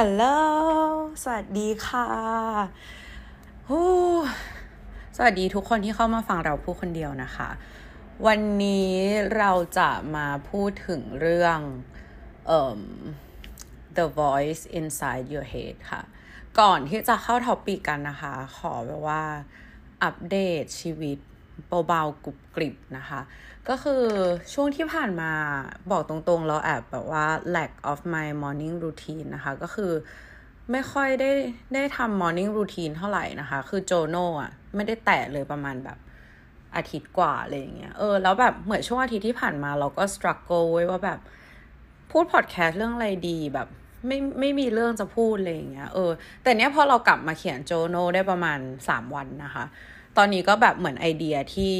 ฮัลโหล สวัสดีค่ะฮู้สวัสดีทุกคนที่เข้ามาฟังเราพูดคนเดียวนะคะ วันนี้เราจะมาพูดถึงเรื่องเอ่อ The Voice Inside Your Head ค่ะ ก่อนที่จะเข้าท็อปปีกันนะคะ ขอแบบว่าอัปเดตชีวิต เบาๆกรุบกริบนะคะ ก็คือช่วงที่ผ่านมาบอกตรงๆเราแอบแบบว่า lack of my morning routine นะคะ ก็คือไม่ค่อยได้ได้ทำ morning routine เท่าไหร่นะคะ คือโจโน่อะไม่ได้แตะเลยประมาณแบบอาทิตย์กว่าอะไรอย่างเงี้ย เออ แล้วแบบเหมือนช่วงอาทิตย์ที่ผ่านมาเราก็ struggle ไว้ว่าแบบ พูดพอดแคสต์เรื่องอะไรดีแบบไม่ไม่มีเรื่องจะพูดอะไรอย่างเงี้ย เออ แต่เนี้ยพอเรากลับมาเขียนโจโน่ได้ประมาณสามวันนะคะ ตอนนี้ก็แบบเหมือนไอเดียที่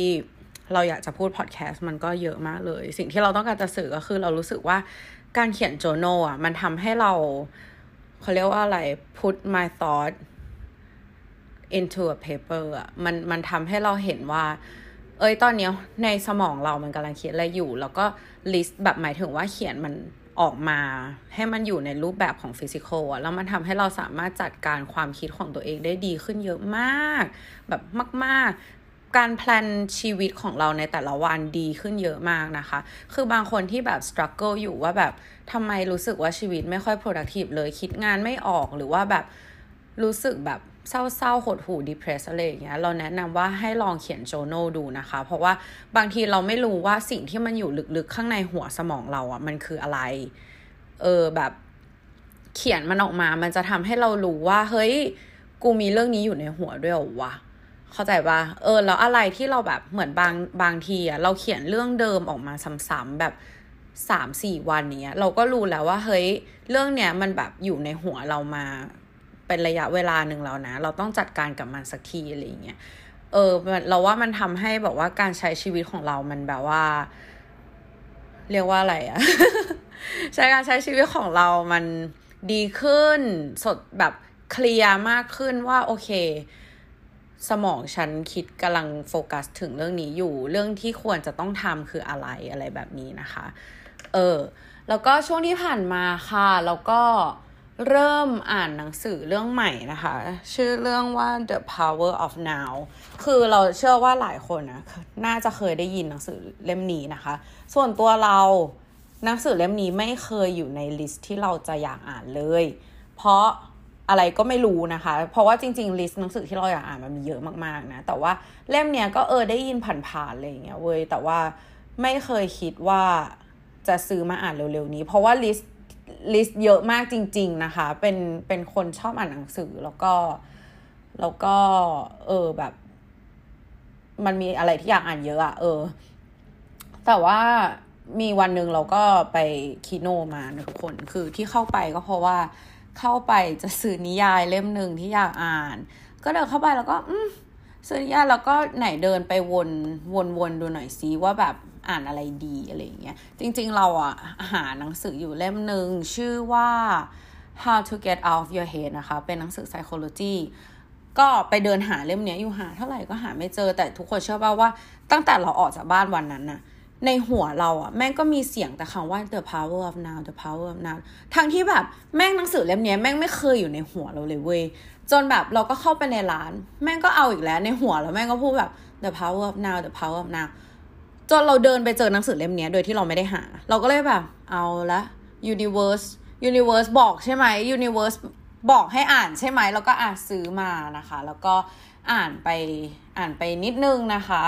เราอยากจะพูดพอดแคสต์มันก็เยอะมากเลย สิ่งที่เราต้องการจะสื่อก็คือเรารู้สึกว่าการเขียนโจโน่อะมันทำให้เราเขาเรียกว่าอะไร put my thought into a paper อะมันมันทำให้เราเห็นว่า เอ้ยตอนนี้ในสมองเรามันกำลังคิดอะไรอยู่ แล้วก็ list แบบหมายถึงว่าเขียนมัน ออกมาให้มันอยู่ในรูปแบบของฟิสิกอลอะแล้วมันทำให้เราสามารถจัดการความคิดของตัวเองได้ดีขึ้นเยอะมาก แบบมาก ๆ การแพลนชีวิตของเราในแต่ละวันดีขึ้นเยอะมากนะคะ คือบางคนที่แบบสครัลเกิลอยู่ว่าแบบทำไมรู้สึกว่าชีวิตไม่ค่อย productive เลยคิดงานไม่ออกหรือว่าแบบ รู้สึกแบบเศร้าๆหดหู่ depress อะไรอย่างเงี้ย เราแนะนำว่าให้ลองเขียนโจโนดูนะคะ เพราะว่าบางทีเราไม่รู้ว่าสิ่งที่มันอยู่ลึกๆ ข้างในหัวสมองเราอะ่ะ มันคืออะไร เออแบบเขียนมันออกมา มันจะทำให้เรารู้ว่า เฮ้ย กูมีเรื่องนี้อยู่ในหัวด้วยวะเข้าใจปะเออ แล้วอะไรที่เราแบบเหมือนบางบางทีอะเราเขียนเรื่องเดิมออกมาซ้ำๆแบบสามสี่วันเนี้ย เราก็รู้แล้วว่า เฮ้ย เรื่องเนี้ยมันแบบอยู่ในหัวเรามา เป็นระยะเวลาหนึ่งแล้วนะ เราต้องจัดการกับมันสักทีอะไรเงี้ยเออเราว่ามันทำให้แบบว่าการใช้ชีวิตของเรามันแบบว่า เรียกว่าอะไรอะใช้การใช้ชีวิตของเรามันดีขึ้น สดแบบเคลียร์มากขึ้นว่าโอเค สมองฉันคิดกำลังโฟกัสถึงเรื่องนี้อยู่ เรื่องที่ควรจะต้องทำคืออะไรอะไรแบบนี้นะคะ เออ แล้วก็ช่วงที่ผ่านมาค่ะ แล้วก็ เริ่มอ่านหนังสือเรื่องใหม่นะคะ ชื่อเรื่องว่า The Power of Now คือเราเชื่อว่าหลายคนนะน่าจะเคยได้ยินหนังสือเล่มนี้นะคะ ส่วนตัวเราหนังสือเล่มนี้ไม่เคยอยู่ใน list ที่เราจะอยากอ่านเลย เพราะอะไรก็ไม่รู้นะคะ เพราะว่าจริงๆ list หนังสือที่เราอยากอ่านมันมีเยอะมากๆนะ แต่ว่าเล่มเนี้ยก็เออได้ยินผ่านๆอะไรอย่างเงี้ยเว้ย แต่ว่าไม่เคยคิดว่าจะซื้อมาอ่านเร็วๆนี้ เพราะว่า list list เยอะมากจริง ๆ นะคะ เป็นเป็นคนชอบอ่านหนังสือแล้วก็แล้วก็เออแบบ มันมีอะไรที่อยากอ่านเยอะอะเออ แต่ว่ามีวันหนึ่งเราก็ไปคีโนมานะทุกคนคือที่เข้าไปก็เพราะว่าเข้าไปจะซื้อนิยายเล่มหนึ่งที่อยากอ่าน ก็เดินเข้าไปแล้วก็ อืมซื้อนิยายแล้วก็ไหนเดินไปวนวนวนดูหน่อยซิว่าแบบ อ่านอะไรดีอะไรเงี้ยจริง ๆ เราอะหาหนังสืออยู่เล่มหนึ่งชื่อว่า How to Get Out of Your Head นะคะ เป็นหนังสือ psychology ก็ไปเดินหาเล่มนี้อยู่หาเท่าไหร่ก็หาไม่เจอแต่ทุกคนเชื่อป่าว่าตั้งแต่เราออกจากบ้านวันนั้นน่ะในหัวเราอะแม่งก็มีเสียงแต่คำว่า the power of now the power of now ทั้งที่แบบแม่งหนังสือเล่มนี้แม่งไม่เคยอยู่ในหัวเราเลยเว้ยจนแบบเราก็เข้าไปในร้าน แม่งก็เอาอีกแล้วในหัวแล้วแม่งก็พูดแบบ the power of now the power of now จนเราเดินไปเจอหนังสือเล่มนี้โดยที่เราไม่ได้หา เราก็เลยแบบ เอาละ universe universe บอกใช่ไหม universe บอกให้อ่านใช่ไหมแล้วก็อ่านซื้อมานะคะ แล้วก็อ่านไปอ่านไปนิดนึงนะคะ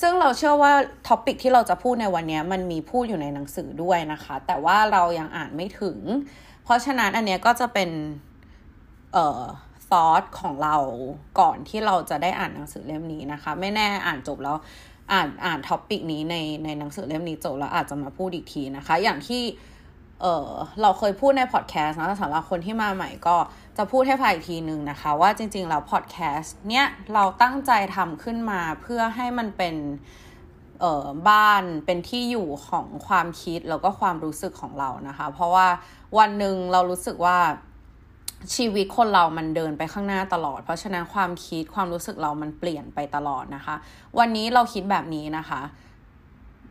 ซึ่งเราเชื่อว่าท็อปิกที่เราจะพูดในวันนี้มันมีพูดอยู่ในหนังสือด้วยนะคะ แต่ว่าเรายังอ่านไม่ถึง เพราะฉะนั้นอันเนี้ยก็จะเป็นเอ่อซอสของเราก่อนที่เราจะได้อ่านหนังสือเล่มนี้นะคะ ไม่แน่อ่านจบแล้ว อ่านอ่าน topic นี้ในในหนังสือเล่มนี้จบแล้วอาจจะมาพูดอีกทีนะคะ อย่างที่เออเราเคยพูดในพอดแคสต์นะสำหรับคนที่มาใหม่ก็จะพูดให้ฟังอีกทีหนึ่งนะคะ ว่าจริง ๆ แล้วพอดแคสต์เนี้ยเราตั้งใจทำขึ้นมาเพื่อให้มันเป็นเออบ้านเป็นที่อยู่ของความคิดแล้วก็ความรู้สึกของเรานะคะ เพราะว่าวันหนึ่งเรารู้สึกว่า ชีวิตคนเรามันเดินไปข้างหน้าตลอด เพราะฉะนั้นความคิดความรู้สึกเรามันเปลี่ยนไปตลอดนะคะ วันนี้เราคิดแบบนี้นะคะ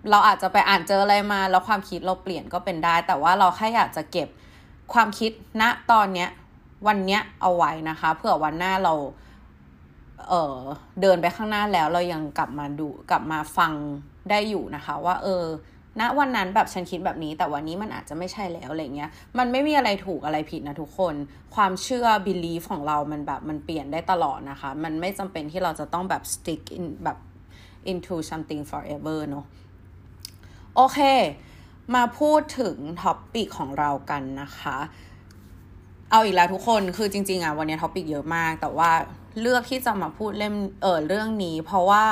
เราอาจจะไปอ่านเจออะไรมา แล้วความคิดเราเปลี่ยนก็เป็นได้ แต่ว่าเราแค่อยากจะเก็บความคิดณตอนเนี้ยวันเนี้ยเอาไว้นะคะเผื่อวันหน้าเราเออเดินไปข้างหน้าแล้วเรายังกลับมาดูกลับมาฟังได้อยู่นะคะ ว่าเออ ณวันนั้นแบบฉันคิดแบบนี้ แต่วันนี้มันอาจจะไม่ใช่แล้วอะไรเงี้ย มันไม่มีอะไรถูกอะไรผิดนะทุกคน ความเชื่อ belief ของเรามันแบบมันเปลี่ยนได้ตลอดนะคะ มันไม่จำเป็นที่เราจะต้องแบบ stick in แบบ into something forever เนอะโอเค มาพูดถึง topic ของเรากันนะคะ เอาอีกแล้วทุกคนคือจริง ๆอะวันนี้ topic เยอะมาก แต่ว่าเลือกที่จะมาพูดเล่มเออเรื่องนี้ เพราะว่า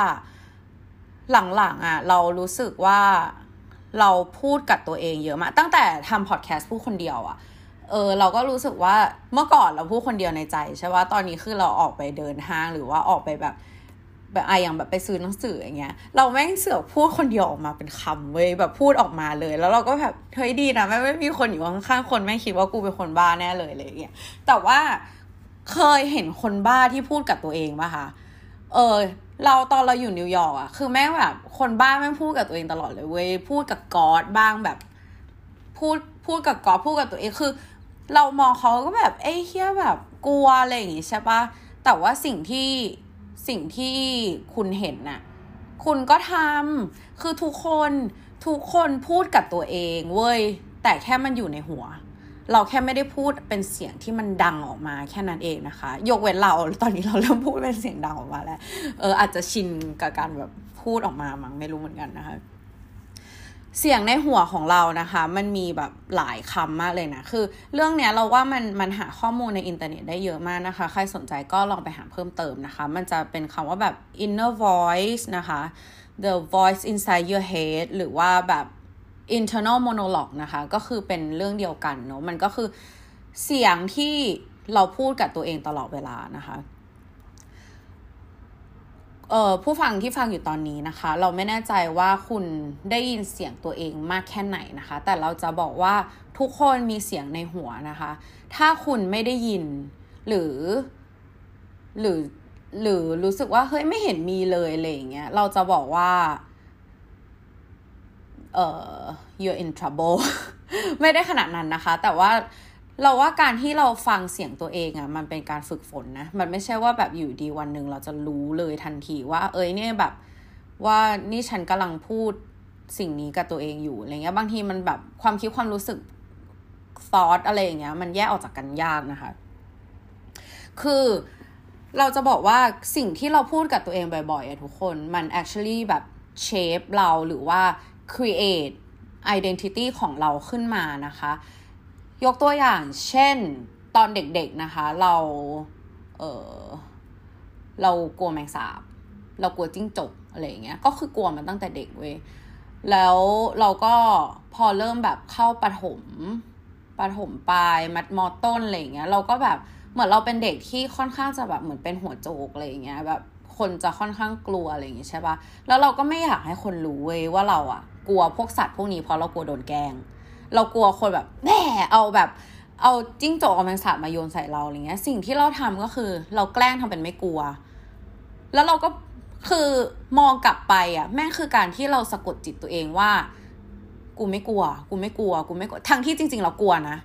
หลังๆอะ เรารู้สึกว่า เราพูดกับตัวเองเยอะมาก ตั้งแต่ทำพอดแคสต์พูดคนเดียวอะเออเราก็รู้สึกว่าเมื่อก่อนเราพูดคนเดียวในใจใช่ว่าตอนนี้คือเราออกไปเดินห้างหรือว่าออกไปแบบแบบไออย่างแบบไปซื้อหนังสืออย่างเงี้ย เราแม่งเสือกพูดคนเดียวออกมาเป็นคำเว้ยแบบพูดออกมาเลย แล้วเราก็แบบเฮ้ยดีนะไม่ไม่มีคนอยู่ข้างๆคนแม่คิดว่ากูเป็นคนบ้าแน่เลยเลยเงี้ยแต่ว่าเคยเห็นคนบ้าที่พูดกับตัวเองป่ะคะเออ เราตอนเราอยู่นิวยอร์กอะคือแม่งแบบ คนบ้าแม่งพูดกับตัวเองตลอดเลยเว้ยพูดกับกอดบ้างแบบ พูดพูดกับกอดพูดกับตัวเองคือ เรามองเขาก็แบบเอ้เฮียแบบกลัวอะไรอย่างงี้ใช่ปะแต่ว่าสิ่งที่สิ่งที่คุณเห็นน่ะ คุณก็ทำคือทุกคนทุกคนพูดกับตัวเองเว้ยแต่แค่มันอยู่ในหัว เราแค่ไม่ได้พูดเป็นเสียงที่มันดังออกมาแค่นั้นเองนะคะ ยกเว้นเราตอนนี้เราเริ่มพูดเป็นเสียงดังออกมาแล้ว เอออาจจะชินกับการแบบพูดออกมามั้งไม่รู้เหมือนกันนะคะเสียงในหัวของเรานะคะ มันมีแบบหลายคำมากเลยนะ คือเรื่องเนี้ยเราว่ามันมันหาข้อมูลในอินเทอร์เน็ตได้เยอะมากนะคะ ใครสนใจก็ลองไปหาเพิ่มเติมนะคะ มันจะเป็นคำว่าแบบ inner voice นะคะ the voice inside your head หรือว่าแบบ internal monologue นะคะ ก็คือเป็นเรื่องเดียวกันเนาะมันก็คือเสียงที่เราพูดกับตัวเองตลอดเวลานะคะเอ่อผู้ฟังที่ฟังอยู่ตอนนี้นะคะ เราไม่แน่ใจว่าคุณได้ยินเสียงตัวเองมากแค่ไหนนะคะ แต่เราจะบอกว่าทุกคนมีเสียงในหัวนะคะ ถ้าคุณไม่ได้ยินหรือหรือหรือรู้สึกว่าเฮ้ยไม่เห็นมีเลยอะไรอย่างเงี้ยเราจะบอกว่า เอ่อ you're in trouble ไม่ได้ขนาดนั้นนะคะ แต่ว่าเราว่าการที่เราฟังเสียงตัวเองอะ่ะมันเป็นการฝึกฝนนะ มันไม่ใช่ว่าแบบอยู่ดีวันหนึ่งเราจะรู้เลยทันทีว่า เอ้ยเนี่ยแบบว่านี่ฉันกำลังพูดสิ่งนี้กับตัวเองอยู่อะไรเงี้ยบางทีมันแบบความคิดความรู้สึกซอสอะไรอย่างเงี้ยมันแยกออกจากกันยากนะคะ คือเราจะบอกว่าสิ่งที่เราพูดกับตัวเองบ่อยๆอะทุกคนมัน actually แบบ shape เราหรือว่า create identity ของเราขึ้นมานะคะ ยกตัวอย่างเช่นตอนเด็กๆนะคะ เราเออเรากลัวแมงสาบ เรากลัวจิ้งจกอะไรอย่างเงี้ยก็คือกลัวมันตั้งแต่เด็กเว้ยแล้วเราก็พอเริ่มแบบเข้าปฐมปฐมปลายมัดมอต้นอะไรอย่างเงี้ยเราก็แบบเหมือนเราเป็นเด็กที่ค่อนข้างจะแบบเหมือนเป็นหัวโจกอะไรอย่างเงี้ยแบบคนจะค่อนข้างกลัวอะไรอย่างเงี้ยใช่ปะแล้วเราก็ไม่อยากให้คนรู้เว้ยว่าเราอะ กลัวพวกสัตว์พวกนี้เพราะเรากลัวโดนแกล้ง เรากลัวคนแบบแหมเอาแบบเอาจิ้งจกเอาแมงสาบมาโยนใส่เราอะไรเงี้ย สิ่งที่เราทำก็คือ เราแกล้งทำเป็นไม่กลัว แล้วเราก็คือมองกลับไปอะ แม่คือการที่เราสะกดจิตตัวเองว่า กูไม่กลัว กูไม่กลัว กูไม่กลัวทั้งที่จริง ๆ เรากลัวนะ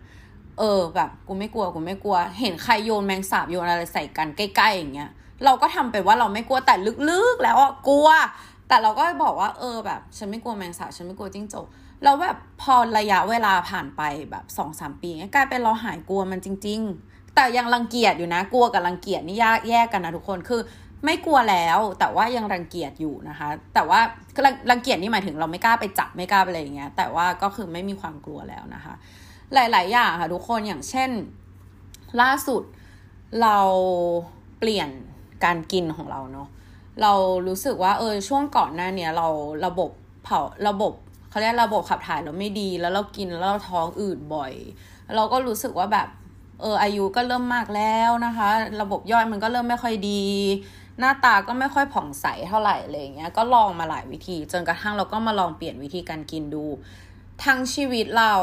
เออแบบกูไม่กลัวกูไม่กลัว เห็นใครโยนแมงสาบโยนอะไรใส่กันใกล้ๆอย่างเงี้ยเราก็ทำไปว่าเราไม่กลัวแต่ลึกๆ แล้วอะกลัว แต่เราก็บอกว่าเออแบบ ฉันไม่กลัวแมงสาบฉันไม่กลัวจิ้งจกแล้วแบบพอระยะเวลาผ่านไปแบบสองสามปีกลายเป็นเราหายกลัวมันจริง ๆ แต่ยังรังเกียจอยู่นะ กลัวกับรังเกียจนี่ยากแยกกันนะทุกคนคือไม่กลัวแล้วแต่ว่ายังรังเกียจอยู่นะคะ แต่ว่ารังเกียจนี่หมายถึงเราไม่กล้าไปจับไม่กล้าไปอะไรอย่างเงี้ยแต่ว่าก็คือไม่มีความกลัวแล้วนะคะ หลาย ๆ อย่างค่ะทุกคนอย่างเช่น ล่าสุดเราเปลี่ยนการกินของเราเนาะ เรารู้สึกว่าเออช่วงก่อนหน้าเนี้ยเราระบบเผาระบบเขาเรียกระบบขับถ่ายเราไม่ดี แล้วเรากินแล้วเราท้องอืดบ่อย เราก็รู้สึกว่าแบบเอออายุก็เริ่มมากแล้วนะคะ ระบบย่อยมันก็เริ่มไม่ค่อยดี หน้าตาก็ไม่ค่อยผ่องใสเท่าไหร่อะไรเงี้ยก็ลองมาหลายวิธี จนกระทั่งเราก็มาลองเปลี่ยนวิธีการกินดู ทั้งชีวิตเรา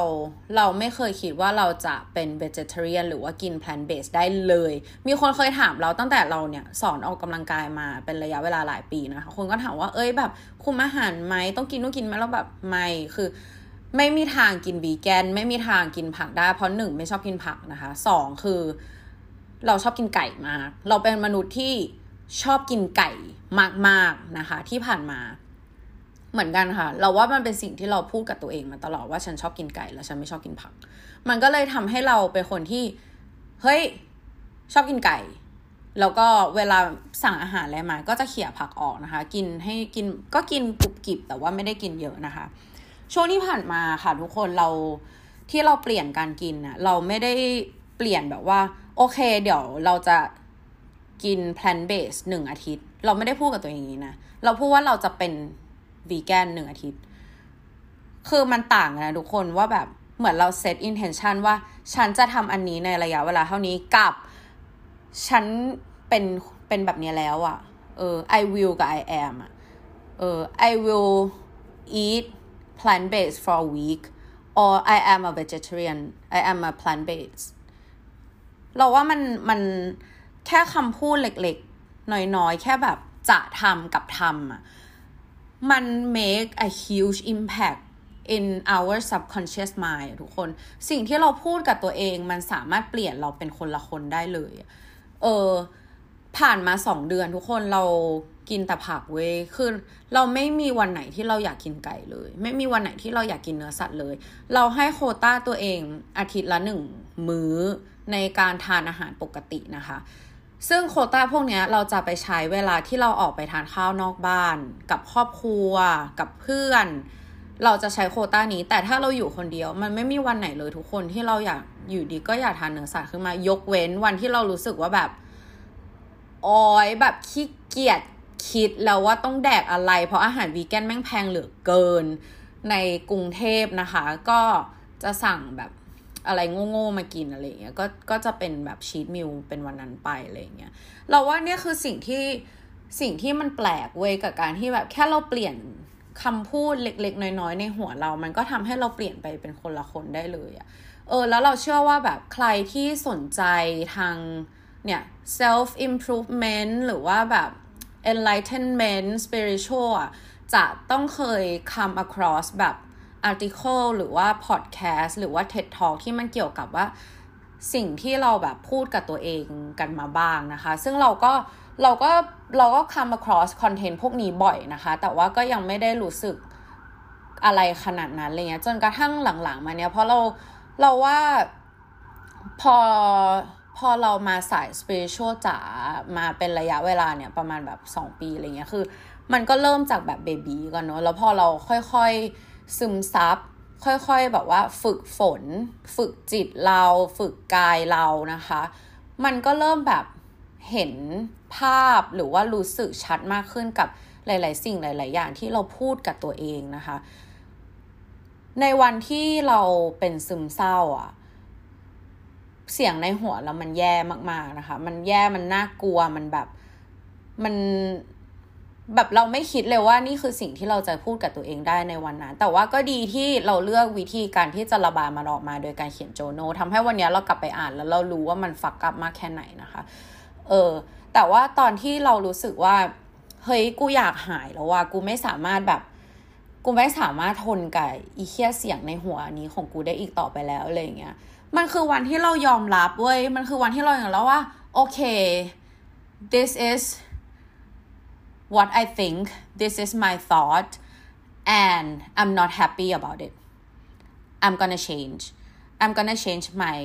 เราไม่เคยคิดว่าเราจะเป็น vegetarian หรือว่ากิน plant based ได้เลย มีคนเคยถามเราตั้งแต่เราเนี่ย สอนออกกำลังกายมาเป็นระยะเวลาหลายปีนะคะ คนก็ถามว่าเอ้ยแบบ คุมอาหารไหมต้องกินนู่นกินไหมแล้วแบบไม่คือ ไม่มีทางกินวีแกน ไม่มีทางกินผักได้ เพราะหนึ่งไม่ชอบกินผักนะคะสองคือ เราชอบกินไก่มาก เราเป็นมนุษย์ที่ชอบกินไก่มากๆนะคะ ที่ผ่านมา เหมือนกันค่ะ เราว่ามันเป็นสิ่งที่เราพูดกับตัวเองมาตลอดว่าฉันชอบกินไก่แล้วฉันไม่ชอบกินผัก มันก็เลยทำให้เราเป็นคนที่ เฮ้ย ชอบกินไก่ แล้วก็เวลาสั่งอาหารอะไรมา ก็จะเขี่ยผักออกนะคะ กินให้กินก็กินกรุบกริบแต่ว่าไม่ได้กินเยอะนะคะ ช่วงที่ผ่านมาค่ะทุกคนเราที่เราเปลี่ยนการกินอะเราไม่ได้เปลี่ยนแบบว่า โอเค เดี๋ยวเราจะกิน plant based หนึ่งอาทิตย์ เราไม่ได้พูดกับตัวเองอย่างนี้นะ เราพูดว่าเราจะเป็น วีแกนหนึ่งอาทิตย์ คือมันต่างนะทุกคนว่าแบบเหมือนเราเซต intention ว่าฉันจะทำอันนี้ในระยะเวลาเท่านี้กับฉันเป็นเป็นแบบนี้แล้วอะ่ะ เออ I will กับ I am อะ่ะ เออ I will eat plant based for a week or I am a vegetarian I am a plant based เราว่ามันมันแค่คำพูดเล็กๆ น้อยๆ แค่แบบจะทำกับทำอะ มัน make a huge impact in our subconscious mind ทุกคน สิ่งที่เราพูดกับตัวเองมันสามารถเปลี่ยนเราเป็นคนละคนได้เลย เออ ผ่านมาสองเดือนทุกคนเรากินแต่ผักเว้ยคือเราไม่มีวันไหนที่เราอยากกินไก่เลย ไม่มีวันไหนที่เราอยากกินเนื้อสัตว์เลย เราให้โคต้าตัวเองอาทิตย์ละหนึ่งมื้อในการทานอาหารปกตินะคะ ซึ่งโคต้าพวกนี้เราจะไปใช้เวลาที่เราออกไปทานข้าวนอกบ้าน กับครอบครัว กับเพื่อน เราจะใช้โคต้านี้ แต่ถ้าเราอยู่คนเดียว มันไม่มีวันไหนเลยทุกคนที่เราอยากอยู่ดีก็อยากทานเนื้อสัตว์ขึ้นมายกเว้นวันที่เรารู้สึกว่าแบบออยแบบขี้เกียจคิดแล้วว่าต้องแดกอะไร เพราะอาหารวีแกนแม่งแพงเหลือเกินในกรุงเทพนะคะ ก็จะสั่งแบบ อะไรโง่ๆมากินอะไรเงี้ยก็ก็จะเป็นแบบชีตมิลเป็นวันนั้นไปอะไรเงี้ยเราว่าเนี่ยคือสิ่งที่สิ่งที่มันแปลกเว้ยกับการที่แบบแค่เราเปลี่ยนคำพูดเล็ก ๆ น้อยๆในหัวเรา มันก็ทำให้เราเปลี่ยนไปเป็นคนละคนได้เลยอะเออแล้วเราเชื่อว่าแบบใครที่สนใจทางเนี่ย self improvement หรือว่าแบบ enlightenment spiritual จะต้องเคย come across แบบ article หรือว่า podcast หรือว่า TED Talk ที่มันเกี่ยวกับว่าสิ่งที่เราแบบพูดกับตัวเองกันมาบ้างนะคะ ซึ่งเราก็เราก็เราก็ come across content พวกนี้บ่อยนะคะ แต่ว่าก็ยังไม่ได้รู้สึกอะไรขนาดนั้นอะไรเงี้ยจนกระทั่งหลังๆมาเนี้ยเพราะเราเราว่าพอพอเรามาสาย spiritual จ๋ามาเป็นระยะเวลาเนี่ยประมาณแบบ 2 ปีอะไรเงี้ยคือ มันก็เริ่มจากแบบเบบีก่อนเนาะแล้วพอเราค่อยๆ ซึมซับค่อยๆแบบว่าฝึกฝน ฝึกจิตเรา ฝึกกายเรานะคะ มันก็เริ่มแบบเห็นภาพหรือว่ารู้สึกชัดมากขึ้นกับหลาย ๆ สิ่งหลาย ๆ อย่างที่เราพูดกับตัวเองนะคะ ในวันที่เราเป็นซึมเศร้าอะ่ะ เสียงในหัวเรามันแย่มาก ๆ นะคะ มันแย่มันน่ากลัวมันแบบมัน แบบเราไม่คิดเลยว่านี่คือสิ่งที่เราจะพูดกับตัวเองได้ในวันนั้น แต่ว่าก็ดีที่เราเลือกวิธีการที่จะระบายมันออกมาโดยการเขียนโจโนทำให้วันนี้เรากลับไปอ่านแล้วเรารู้ว่ามันฟักกับมากแค่ไหนนะคะ เออ แต่ว่าตอนที่เรารู้สึกว่า เฮ้ย กูอยากหายแล้วว่ากูไม่สามารถแบบ กูไม่สามารถทนกับอีเคียเสียงในหัวนี้ของกูได้อีกต่อไปแล้วอะไรเงี้ย มันคือวันที่เรายอมรับเว้ย มันคือวันที่เราอย่างแล้วว่า โอเค this is what I think this is my thought and I'm not happy about it I'm gonna change I'm gonna change my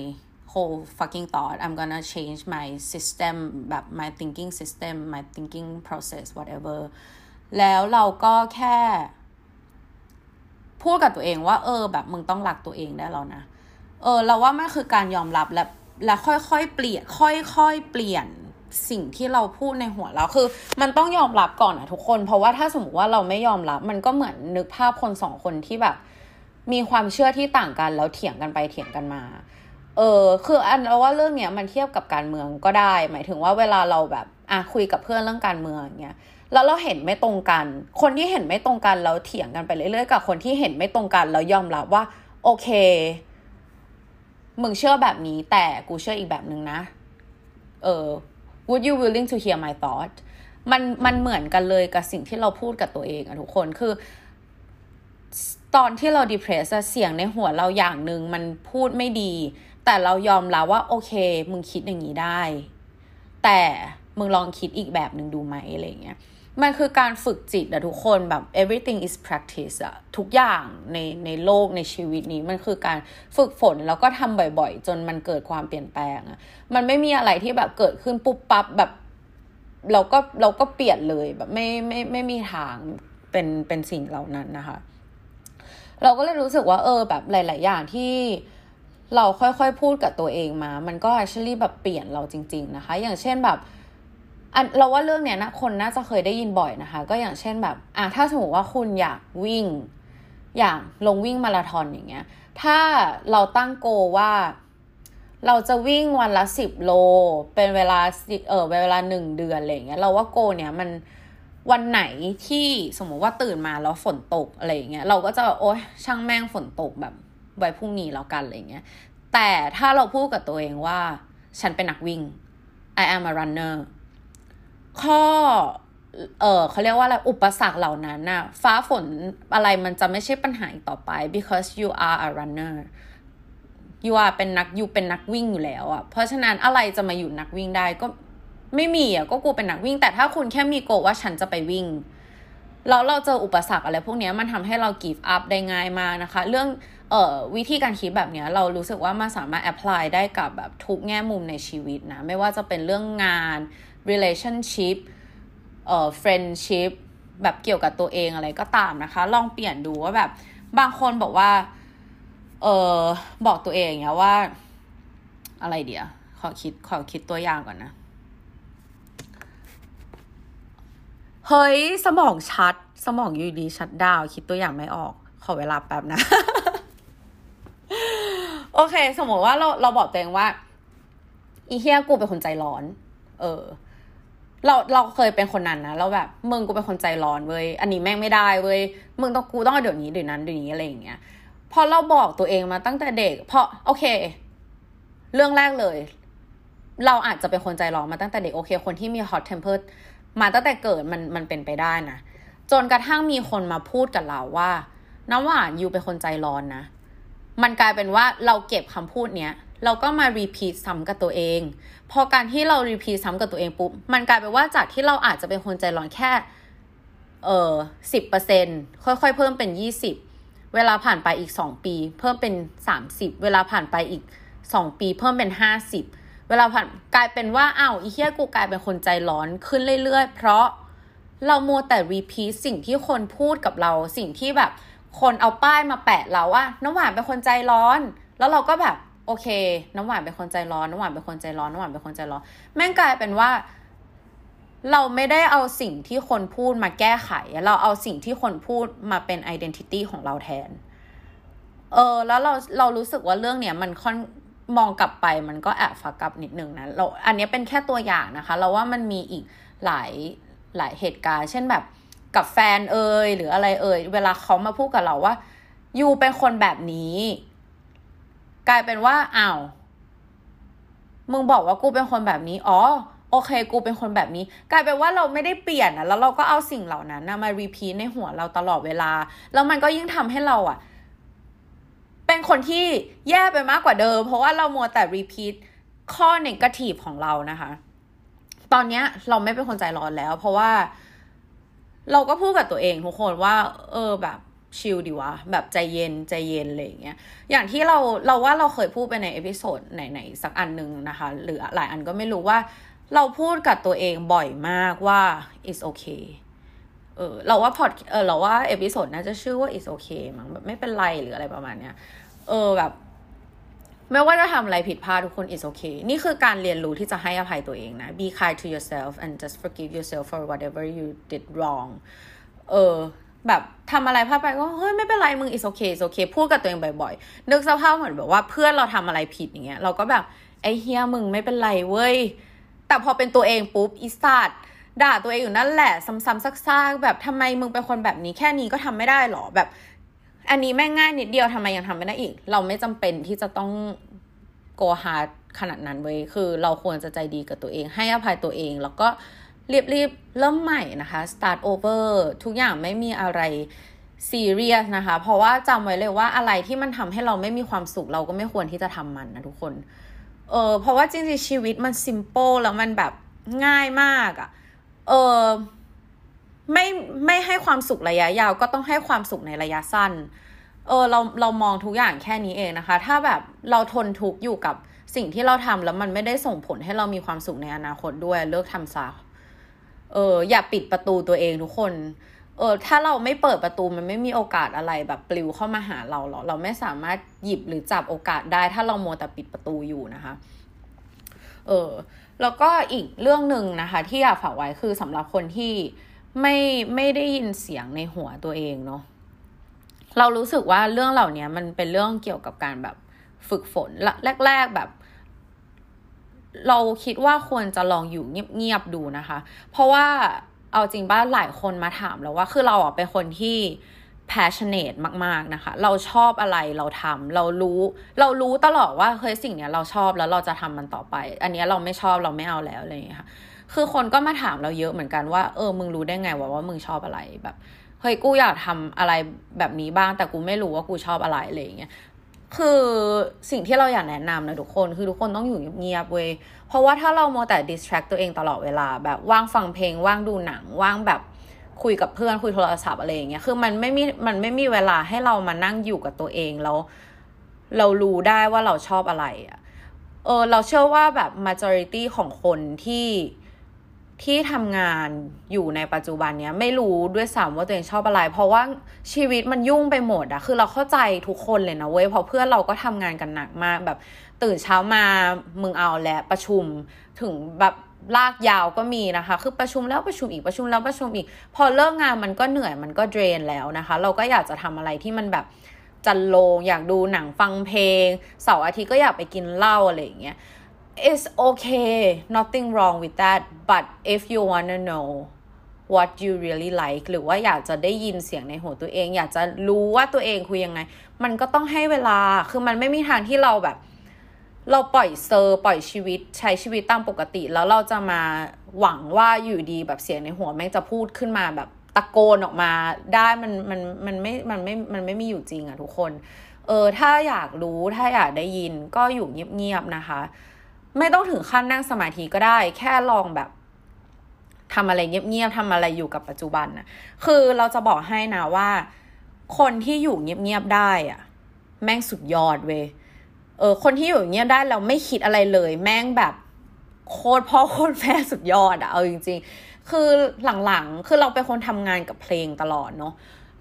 whole fucking thought I'm gonna change my system แบบ my thinking system my thinking process whatever แล้วเราก็แค่ พูดกับตัวเองว่า เออ แบบมึงต้องรักตัวเองได้แล้วนะ เออ เราว่ามันคือการยอมรับและและค่อยๆเปลี่ยน ค่อยๆเปลี่ยน สิ่งที่เราพูดในหัวเราคือ มันต้องยอมรับก่อนอะทุกคน เพราะว่าถ้าสมมติว่าเราไม่ยอมรับ มันก็เหมือนนึกภาพคนสองคนที่แบบ มีความเชื่อที่ต่างกันแล้วเถียงกันไปเถียงกันมา เออคืออันเราว่าเรื่องเนี้ยมันเทียบกับการเมืองก็ได้ หมายถึงว่าเวลาเราแบบอะคุยกับเพื่อนเรื่องการเมืองอย่างเงี้ยแล้วเราเห็นไม่ตรงกัน คนที่เห็นไม่ตรงกันแล้วเถียงกันไปเรื่อยๆกับคนที่เห็นไม่ตรงกันแล้วยอมรับว่า โอเค มึงเชื่อแบบนี้แต่กูเชื่ออีกแบบหนึ่งนะ เออ would you willing to hear my thought มันมันเหมือนกันเลยกับสิ่งที่เราพูดกับตัวเองอะทุกคนคือ ตอนที่เรา depressed เสียงในหัวเราอย่างหนึ่งมันพูดไม่ดี แต่เรายอมรับว่า โอเค มึงคิดอย่างนี้ได้ แต่มึงลองคิดอีกแบบหนึ่งดูไหมอะไรเงี้ย มันคือการฝึกจิตอะทุกคนแบบ everything is practice อะทุกอย่างในในโลกในชีวิตนี้มันคือการฝึกฝนแล้วก็ทำบ่อยๆ จนมันเกิดความเปลี่ยนแปลงอะมันไม่มีอะไรที่แบบเกิดขึ้นปุ๊บปั๊บแบบเราก็เราก็เปลี่ยนเลยแบบไม่ไม่ไม่มีทางเป็นเป็นสิ่งเหล่านั้นนะคะ เราก็เลยรู้สึกว่าเออแบบหลาย ๆ อย่างที่เราค่อยๆพูดกับตัวเองมา มันก็ actually แบบเปลี่ยนเราจริง ๆ นะคะ อย่างเช่นแบบ อันเราว่าเรื่องเนี้ยนะคนน่าจะเคยได้ยินบ่อยนะคะ ก็อย่างเช่นแบบอะถ้าสมมติว่าคุณอยากวิ่ง อยากลงวิ่งมาราธอนอย่างเงี้ย ถ้าเราตั้งโกว่า เราจะวิ่งวันละสิบโล เป็นเวลาเออเวลาหนึ่งเดือนอะไรเงี้ยเราว่าโกเนี้ยมันวันไหนที่สมมติว่าตื่นมาแล้วฝนตกอะไรเงี้ยเราก็จะโอ๊ยช่างแม่งฝนตกแบบไว้พรุ่งนี้แล้วกันอะไรเงี้ยแต่ถ้าเราพูดกับตัวเองว่า ฉันเป็นนักวิ่ง I am a runner ข้อเออเขาเรียกว่าอะไรอุปสรรคเหล่านั้นน่ะฟ้าฝนอะไรมันจะไม่ใช่ปัญหาอีกต่อไป because you are a runner ยูอาเป็นนักยูเป็นนักวิ่งอยู่แล้วอะเพราะฉะนั้นอะไรจะมาอยู่นักวิ่งได้ก็ไม่มีอะก็กูเป็นนักวิ่ง แต่ถ้าคุณแค่มีโกว่าฉันจะไปวิ่งแล้วเราเจออุปสรรคอะไรพวกนี้มันทำให้เรา give up ได้ง่ายมากนะคะ เรื่องเอ่อวิธีการคิดแบบนี้เรารู้สึกว่ามันสามารถ apply ได้กับแบบทุกแง่มุมในชีวิตนะ ไม่ว่าจะเป็นเรื่องงาน relationship เอ่อ friendship แบบเกี่ยวกับตัวเองอะไรก็ตามนะคะ ลองเปลี่ยนดูว่าแบบ บางคนบอกว่า เออบอกตัวเองเนี้ยว่า อะไรเดียวขอคิดขอคิดตัวอย่างก่อนนะ เฮ้ย สมองชัด สมองอยู่ดีชัดดาว คิดตัวอย่างไม่ออก ขอเวลาแป๊บนะ โอเค สมมติว่าเราเราบอกตัวเองว่า อีเฮียกูเป็นคนใจร้อน เออ เราเราเคยเป็นคนนั้นนะเราแบบมึงกูเป็นคนใจร้อนเว้ยอันนี้แม่งไม่ได้เว้ยมึงต้องกูต้องเดี๋ยวนี้เดี๋ยวนั้นเดี๋ยวนี้อะไรอย่างเงี้ยพอเราบอกตัวเองมาตั้งแต่เด็ก เพราะโอเค เรื่องแรกเลย เราอาจจะเป็นคนใจร้อนมาตั้งแต่เด็กโอเค คนที่มี hot temper มาตั้งแต่เกิดมันมันเป็นไปได้นะจนกระทั่งมีคนมาพูดกับเราว่าน้ำหวานยูเป็นคนใจร้อนนะ มันกลายเป็นว่าเราเก็บคำพูดเนี้ย เราก็มา repeat ซ้ำกับตัวเอง พอการที่เรา repeat ซ้ำกับตัวเองปุ๊บ มันกลายเป็นว่าจากที่เราอาจจะเป็นคนใจร้อนแค่ เออสิบเปอร์เซ็นค่อยๆ เพิ่มเป็นยี่สิบ เวลาผ่านไปอีกสองปี เพิ่มเป็นสามสิบ เวลาผ่านไปอีกสองปี เพิ่มเป็นห้าสิบ เวลาผ่านกลายเป็นว่าอ้าวอีเฮียกูกลายเป็นคนใจร้อนขึ้นเรื่อยๆ เพราะเราโมแต่รีพีทสิ่งที่คนพูดกับเรา สิ่งที่แบบ คนเอาป้ายมาแปะเราว่าน้ำหวานเป็นคนใจร้อน แล้วเราก็แบบ โอเค น้ำหวานเป็นคนใจร้อนน้ำหวานเป็นคนใจร้อนน้ำหวานเป็นคนใจร้อนแม่งกลายเป็นว่า เราไม่ได้เอาสิ่งที่คนพูดมาแก้ไข เราเอาสิ่งที่คนพูดมาเป็น identity ของเราแทน เออ แล้วเราเรารู้สึกว่าเรื่องเนี้ยมันค่อนมองกลับไปมันก็แอบ fucked up นิดนึงนะเราอันนี้เป็นแค่ตัวอย่างนะคะ เราว่ามันมีอีกหลายหลายเหตุการณ์ เช่นแบบกับแฟนเอ่ยหรืออะไรเอ่ยเวลาเขามาพูดกับเราว่ายูเป็นคนแบบนี้ กลายเป็นว่าอ้าวมึงบอกว่ากูเป็นคนแบบนี้ อ๋อ โอเค กูเป็นคนแบบนี้ กลายเป็นว่าเราไม่ได้เปลี่ยนอะแล้วเราก็เอาสิ่งเหล่านั้นนะมารีพีทในหัวเราตลอดเวลา แล้วมันก็ยิ่งทำให้เราอะเป็นคนที่แย่ไปมากกว่าเดิม เพราะว่าเรามัวแต่รีพีทข้อ negative ของเรานะคะ ตอนเนี้ยเราไม่เป็นคนใจร้อนแล้ว เพราะว่า เราก็พูดกับตัวเองทุกคนว่า เออแบบ ชิลดิวะ แบบใจเย็นใจเย็นอะไรอย่างเงี้ยอย่างที่เราเราว่าเราเคยพูดไปใน episode ไหนๆสักอันหนึ่งนะคะ หรือหลายอันก็ไม่รู้ว่า เราพูดกับตัวเองบ่อยมากว่า it's okay เออเราว่าพอดเออเราว่า episode น่าจะชื่อว่า it's okay มั้งแบบไม่เป็นไรหรืออะไรประมาณเนี้ยเออแบบไม่ว่าจะทำอะไรผิดพลาดทุกคน it's okay นี่คือการเรียนรู้ที่จะให้อภัยตัวเองนะ be kind to yourself and just forgive yourself for whatever you did wrong เออ แบบทำอะไรพลาดไปก็เฮ้ยไม่เป็นไรมึง is okay is okay พูดกับตัวเองบ่อยๆ นึกสภาพเหมือนแบบว่าเพื่อนเราทำอะไรผิดอย่างเงี้ยเราก็แบบไอ้เฮียมึงไม่เป็นไรเว้ย แต่พอเป็นตัวเองปุ๊บอีสัตด่าตัวเองอยู่นั่นแหละ ซ้ำๆซากๆแบบทำไมมึงเป็นคนแบบนี้แค่นี้ก็ทำไม่ได้หรอแบบ อันนี้แม่งง่ายนิดเดียวทำไมยังทำไม่ได้อีก เราไม่จำเป็นที่จะต้อง go hard ขนาดนั้นเว้ยคือเราควรจะใจดีกับตัวเอง ให้อภัยตัวเองแล้วก็ รีบๆเริ่มใหม่นะคะ start over ทุกอย่างไม่มีอะไรซีเรียสนะคะ เพราะว่าจำไว้เลยว่าอะไรที่มันทำให้เราไม่มีความสุขเราก็ไม่ควรที่จะทำมันนะทุกคน เออเพราะว่าจริงๆชีวิตมัน simple แล้วมันแบบง่ายมากอะ่ะ เออไม่ไม่ให้ความสุขระยะยาว ก็ต้องให้ความสุขในระยะสั้น เออเราเรามองทุกอย่างแค่นี้เองนะคะ ถ้าแบบเราทนทุกข์อยู่กับสิ่งที่เราทำแล้วมันไม่ได้ส่งผลให้เรามีความสุขในอนาคตด้วยเลิกทำซะ เอออย่าปิดประตูตัวเองทุกคน เออถ้าเราไม่เปิดประตูมันไม่มีโอกาสอะไรแบบปลิวเข้ามาหาเราหรอกเราไม่สามารถหยิบหรือจับโอกาสได้ ถ้าเราโมแต่ปิดประตูอยู่นะคะ เออแล้วก็อีกเรื่องหนึ่งนะคะ ที่อยากฝากไว้คือสำหรับคนที่ไม่ไม่ได้ยินเสียงในหัวตัวเองเนาะเรารู้สึกว่าเรื่องเหล่านี้มันเป็นเรื่องเกี่ยวกับการแบบฝึกฝนแรกๆแบบ เราคิดว่าควรจะลองอยู่เงียบๆดูนะคะ เพราะว่าเอาจริงบ้าหลายคนมาถามแล้วว่าคือเราอะเป็นคนที่ passionate มาก ๆ นะคะ เราชอบอะไรเราทำเรารู้ เรารู้ตลอดว่าเฮ้ยสิ่งเนี้ยเราชอบแล้วเราจะทำมันต่อไป อันนี้เราไม่ชอบเราไม่เอาแล้วอะไรอย่างเงี้ยค่ะ คือคนก็มาถามเราเยอะเหมือนกันว่าเออมึงรู้ได้ไงว่าว่ามึงชอบอะไรแบบเฮ้ยกูอยากทำอะไรแบบนี้บ้างแต่กูไม่รู้ว่ากูชอบอะไรอะไรอย่างเงี้ย คือสิ่งที่เราอยากแนะนำนะทุกคนคือทุกคนต้องอยู่เงียบเว้ยเพราะว่าถ้าเราโมแต่ distract ตัวเองตลอดเวลา แบบว่างฟังเพลงว่างดูหนังว่างแบบคุยกับเพื่อนคุยโทรศัพท์อะไรอย่างเงี้ยคือมันไม่มีมันไม่มีเวลาให้เรามานั่งอยู่กับตัวเองแล้วเรารู้ได้ว่าเราชอบอะไรอะเออเราเชื่อว่าแบบ majority ของคนที่ ที่ทำงานอยู่ในปัจจุบันเนี้ยไม่รู้ด้วยซ้ำว่าตัวเองชอบอะไร เพราะว่าชีวิตมันยุ่งไปหมดอะคือเราเข้าใจทุกคนเลยนะเว้ยเพราะเพื่อนเราก็ทำงานกันหนักมากแบบตื่นเช้ามามึงเอาและประชุมถึงแบบลากยาวก็มีนะคะ คือประชุมแล้วประชุมอีกประชุมแล้วประชุมอีก พอเลิกงานมันก็เหนื่อยมันก็เดรนแล้วนะคะ เราก็อยากจะทำอะไรที่มันแบบจันโลงอยากดูหนังฟังเพลงเสาร์อาทิตย์ก็อยากไปกินเหล้าอะไรอย่างเงี้ย it's okay nothing wrong with that but if you wanna know what you really like หรือว่าอยากจะได้ยินเสียงในหัวตัวเอง อยากจะรู้ว่าตัวเองคุยยังไง มันก็ต้องให้เวลา คือมันไม่มีทางที่เราแบบ เราปล่อยเซอร์ปล่อยชีวิตใช้ชีวิตตามปกติ แล้วเราจะมาหวังว่าอยู่ดีแบบเสียงในหัวแม่งจะพูดขึ้นมาแบบตะโกนออกมาได้มันมันมันไม่มันไม่มันไม่มีอยู่จริงอะทุกคน เออถ้าอยากรู้ถ้าอยากได้ยินก็อยู่เงียบๆนะคะ ไม่ต้องถึงขั้นนั่งสมาธิก็ได้ แค่ลองแบบทำอะไรเงียบๆทำอะไรอยู่กับปัจจุบันนะคือเราจะบอกให้นะว่า คนที่อยู่เงียบๆได้อะแม่งสุดยอดเว้ยเออ คนที่อยู่เงียบได้เราไม่คิดอะไรเลย แม่งแบบโคตรพ่อโคตรแม่สุดยอดอะเอาจริง ๆ คือหลังๆ คือเราเป็นคนทำงานกับเพลงตลอดเนาะ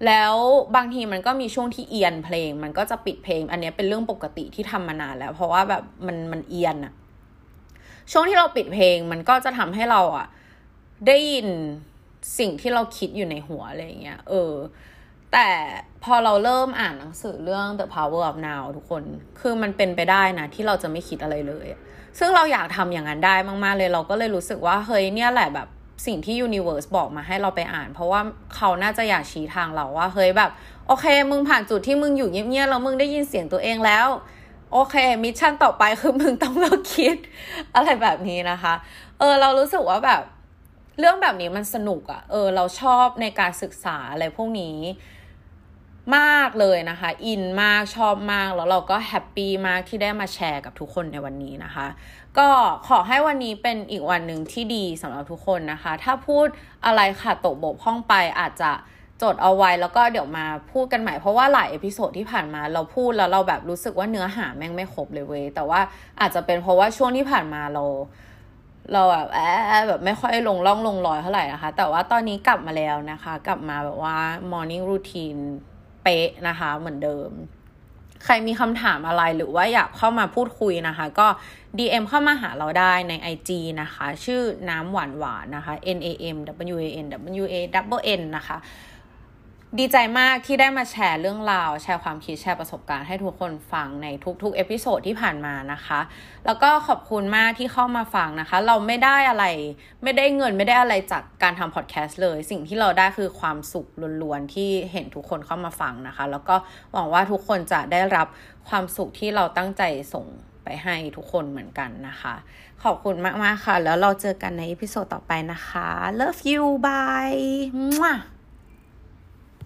แล้วบางทีมันก็มีช่วงที่เอียนเพลง มันก็จะปิดเพลง อันนี้เป็นเรื่องปกติที่ทำมานานแล้ว เพราะว่าแบบมันมันเอียนอะ ช่วงที่เราปิดเพลงมันก็จะทำให้เราอะได้ยินสิ่งที่เราคิดอยู่ในหัวอะไรเงี้ย เออ แต่พอเราเริ่มอ่านหนังสือเรื่อง The Power of Now ทุกคน คือมันเป็นไปได้นะ ที่เราจะไม่คิดอะไรเลย ซึ่งเราอยากทำอย่างนั้นได้มาก ๆ เลย เราก็เลยรู้สึกว่าเฮ้ยเนี่ยแหละแบบสิ่งที่ Universe บอกมาให้เราไปอ่าน เพราะว่าเขาน่าจะอยากชี้ทางเราว่าเฮ้ยแบบ โอเค มึงผ่านจุดที่มึงอยู่เงียบๆแล้วมึงได้ยินเสียงตัวเองแล้ว โอเค มิชชั่นต่อไปคือมึงต้องเลิกคิด อะไรแบบนี้นะคะ เออ เรารู้สึกว่าแบบ เรื่องแบบนี้มันสนุกอะ่ะ เออ เราชอบในการศึกษาอะไรพวกนี้มากเลยนะคะ อินมากชอบมากแล้วเราก็ happy มากที่ได้มาแชร์กับทุกคนในวันนี้นะคะ ก็ขอให้วันนี้เป็นอีกวันหนึ่งที่ดีสำหรับทุกคนนะคะ ถ้าพูดอะไรขาดตกบกพร่องไปอาจจะ จดเอาไว้แล้วก็เดี๋ยวมาพูดกันใหม่เพราะว่าหลาย episode ที่ผ่านมาเราพูดแล้วเราแบบรู้สึกว่าเนื้อหาแม่งไม่ครบเลยเว้ยแต่ว่าอาจจะเป็นเพราะว่าช่วงที่ผ่านมาเรา เราแบบแอบแบบไม่ค่อยลงร่องลงรอยเท่าไหร่นะคะ แต่ว่าตอนนี้กลับมาแล้วนะคะ กลับมาแบบว่า morning routine เป๊ะนะคะ เหมือนเดิม ใครมีคำถามอะไรหรือว่าอยากเข้ามาพูดคุยนะคะ ก็ DM เข้ามาหาเราได้ใน IG นะคะ ชื่อน้ำหวานหวานนะคะ N A M W A N W A W N นะคะ ดีใจมากที่ได้มาแชร์เรื่องราว แชร์ความคิดแชร์ประสบการณ์ให้ทุกคนฟังในทุกๆ episode ที่ผ่านมานะคะ แล้วก็ขอบคุณมากที่เข้ามาฟังนะคะ เราไม่ได้อะไร ไม่ได้เงินไม่ได้อะไรจากการทำพอดแคสต์เลย สิ่งที่เราได้คือความสุขล้วนๆที่เห็นทุกคนเข้ามาฟังนะคะ แล้วก็หวังว่าทุกคนจะได้รับความสุขที่เราตั้งใจส่งไปให้ทุกคนเหมือนกันนะคะ ขอบคุณมากๆค่ะ แล้วเราเจอกันใน episode ต่อไปนะคะ love you bye